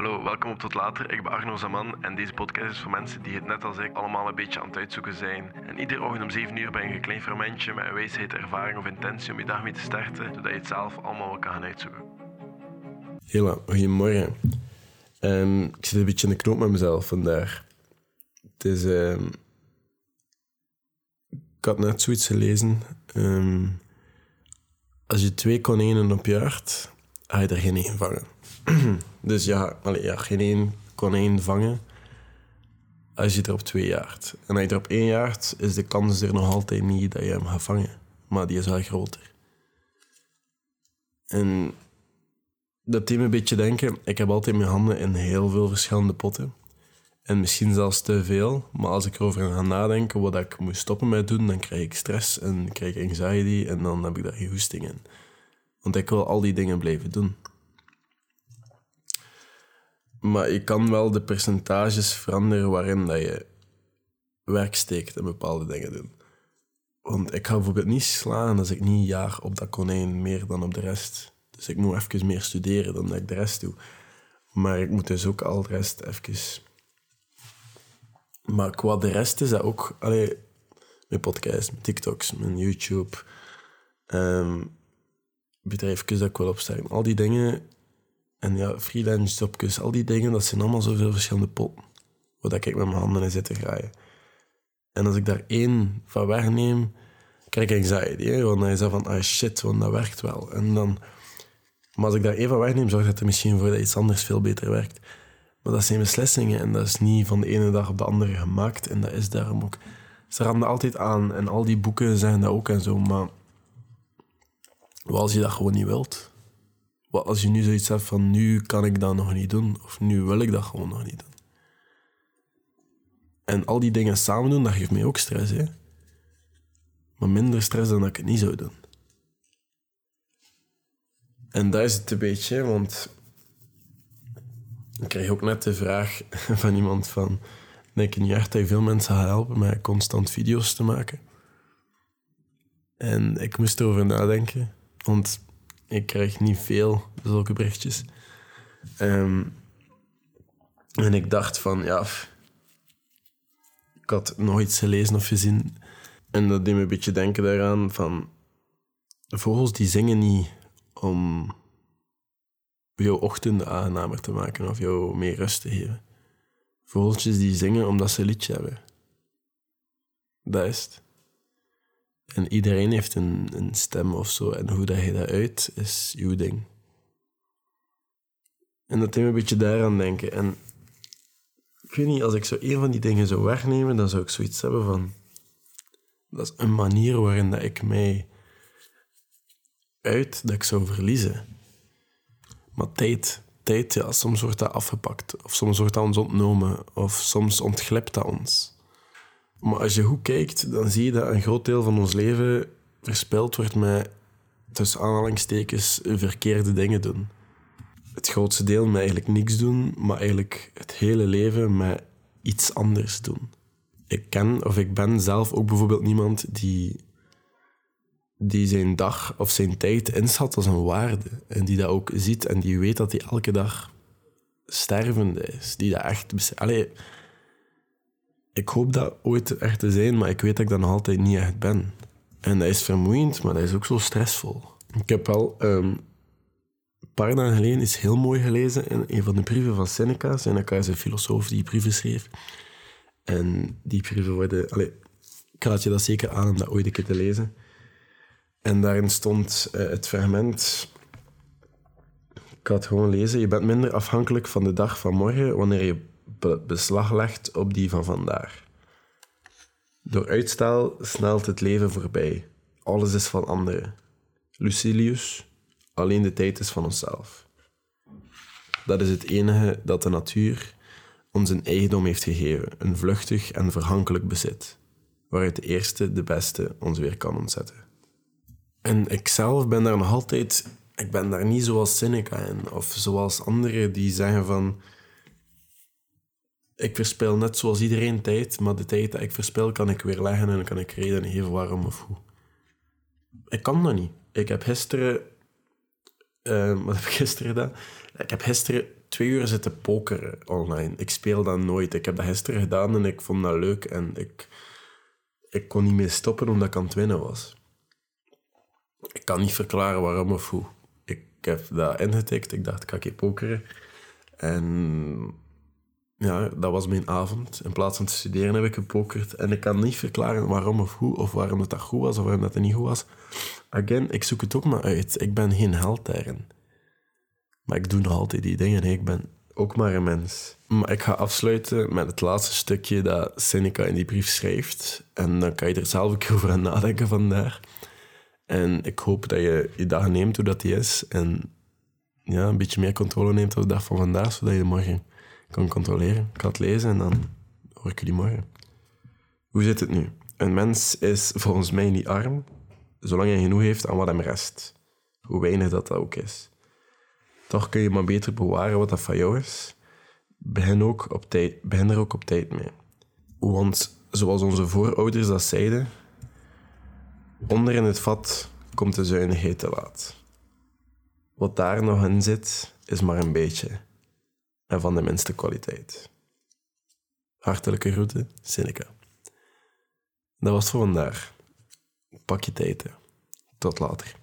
Hallo, welkom op Tot Later. Ik ben Arno Zaman en deze podcast is voor mensen die het net als ik allemaal een beetje aan het uitzoeken zijn. En iedere ochtend om 7 uur ben je een klein fermentje met een wijsheid, ervaring of intentie om je dag mee te starten, zodat je het zelf allemaal wel kan gaan uitzoeken. Hela, goedemorgen. Ehm, ik zit een beetje in de knoop met mezelf vandaag. Het is... ehm, ik had net zoiets gelezen. ehm, als je twee konijnen op jaagt, ga je er geen één vangen. dus ja, allee, ja, geen één konijn vangen als je er op twee jaagt. En als je er op één jaagt, is de kans er nog altijd niet dat je hem gaat vangen. Maar die is wel groter. En dat deed me een beetje denken. Ik heb altijd mijn handen in heel veel verschillende potten. En misschien zelfs te veel. Maar als ik erover ga nadenken wat ik moet stoppen met doen, dan krijg ik stress en krijg ik anxiety en dan heb ik daar geen goesting in. Want ik wil al die dingen blijven doen. Maar je kan wel de percentages veranderen waarin dat je werk steekt en bepaalde dingen doen. Want ik ga bijvoorbeeld niet slaan als ik niet jaag op dat konijn meer dan op de rest. Dus ik moet even meer studeren dan dat ik de rest doe. Maar ik moet dus ook al de rest even... Maar qua de rest is dat ook... Allee, mijn podcast, mijn TikToks, mijn YouTube... ehm bedrijfjes dat ik wil opstarten. Al die dingen... En ja, freelance jobjes, al die dingen, dat zijn allemaal zoveel verschillende potten. Waar ik met mijn handen in zit te graaien. En als ik daar één van wegneem, krijg ik anxiety. Hè? Want dan is van, ah shit, want dat werkt wel. En dan... Maar als ik daar één van wegneem, zorgt dat er misschien voor dat iets anders veel beter werkt. Maar dat zijn beslissingen en dat is niet van de ene dag op de andere gemaakt. En dat is daarom ook... Ze raden altijd aan en al die boeken zeggen dat ook en zo, maar... Wat als je dat gewoon niet wilt? Wat als je nu zoiets hebt van, nu kan ik dat nog niet doen, of nu wil ik dat gewoon nog niet doen? En al die dingen samen doen, dat geeft mij ook stress, hè. Maar minder stress dan dat ik het niet zou doen. En dat is het een beetje, want ik kreeg ook net de vraag van iemand van... Denk je niet echt dat veel mensen helpen met constant video's te maken? En ik moest erover nadenken, want ik krijg niet veel zulke berichtjes. Ehm, en ik dacht van, ja... Ik had nog iets gelezen of gezien en dat deed me een beetje denken daaraan van... Vogels die zingen niet om jouw ochtenden aangenamer te maken of jou meer rust te geven. Vogeltjes die zingen omdat ze liedje hebben. Dat is het. En iedereen heeft een, een stem of zo. En hoe dat je dat uit, is jouw ding. En dat deed een beetje daaraan denken. En ik weet niet, als ik zo een van die dingen zou wegnemen, dan zou ik zoiets hebben van... Dat is een manier waarin dat ik mij uit dat ik zou verliezen. Maar tijd, tijd, ja, soms wordt dat afgepakt. Of soms wordt dat ons ontnomen. Of soms ontglipt dat ons. Maar als je goed kijkt, dan zie je dat een groot deel van ons leven verspild wordt met, tussen aanhalingstekens, verkeerde dingen doen. Het grootste deel met eigenlijk niks doen, maar eigenlijk het hele leven met iets anders doen. Ik ken, of ik ben zelf ook bijvoorbeeld niemand die die zijn dag of zijn tijd inschat als een waarde. En die dat ook ziet en die weet dat hij elke dag stervende is. Die dat echt... Allee, ik hoop dat ooit echt te zijn, maar ik weet dat ik dat nog altijd niet echt ben. En dat is vermoeiend, maar dat is ook zo stressvol. Ik heb wel ehm, een paar dagen geleden iets heel mooi gelezen in een van de brieven van Seneca. Seneca is een filosoof die brieven schreef. En die brieven worden... Allee, ik raad je dat zeker aan om dat ooit een keer te lezen. En daarin stond eh, het fragment. Ik ga het gewoon lezen. Je bent minder afhankelijk van de dag van morgen wanneer je beslag legt op die van vandaag. Door uitstel snelt het leven voorbij. Alles is van anderen. Lucilius, alleen de tijd is van onszelf. Dat is het enige dat de natuur ons een eigendom heeft gegeven, een vluchtig en verhankelijk bezit, waaruit de eerste, de beste, ons weer kan ontzetten. En ik zelf ben daar nog altijd... Ik ben daar niet zoals Seneca in. Of zoals anderen die zeggen van... Ik verspil net zoals iedereen tijd, maar de tijd dat ik verspil kan ik weer leggen en kan ik reden geven waarom of hoe. Ik kan dat niet. Ik heb gisteren... eh, wat heb ik gisteren gedaan? Ik heb gisteren twee uur zitten pokeren online. Ik speel dat nooit. Ik heb dat gisteren gedaan en ik vond dat leuk. En ik, ik kon niet meer stoppen omdat ik aan het winnen was. Ik kan niet verklaren waarom of hoe. Ik heb dat ingetikt. Ik dacht, ik ga pokeren. En ja, dat was mijn avond. In plaats van te studeren heb ik gepokerd. En ik kan niet verklaren waarom of hoe, of waarom het dat goed was, of waarom het niet goed was. Again, ik zoek het ook maar uit. Ik ben geen held daarin. Maar ik doe nog altijd die dingen. Ik ben ook maar een mens. Maar ik ga afsluiten met het laatste stukje dat Seneca in die brief schrijft. En dan kan je er zelf keer over aan nadenken vandaar. En ik hoop dat je je dag neemt hoe dat die is. En ja, een beetje meer controle neemt op de dag van vandaag, zodat je morgen kan controleren. Ik ga het lezen en dan hoor ik jullie morgen. Hoe zit het nu? Een mens is volgens mij niet arm, zolang hij genoeg heeft aan wat hem rest. Hoe weinig dat, dat ook is. Toch kun je maar beter bewaren wat dat van jou is. Begin, ook op tijd, begin er ook op tijd mee. Want zoals onze voorouders dat zeiden, onder in het vat komt de zuinigheid te laat. Wat daar nog in zit, is maar een beetje. En van de minste kwaliteit. Hartelijke groeten, Seneca. Dat was voor vandaag. Pak je tijd. Tot later.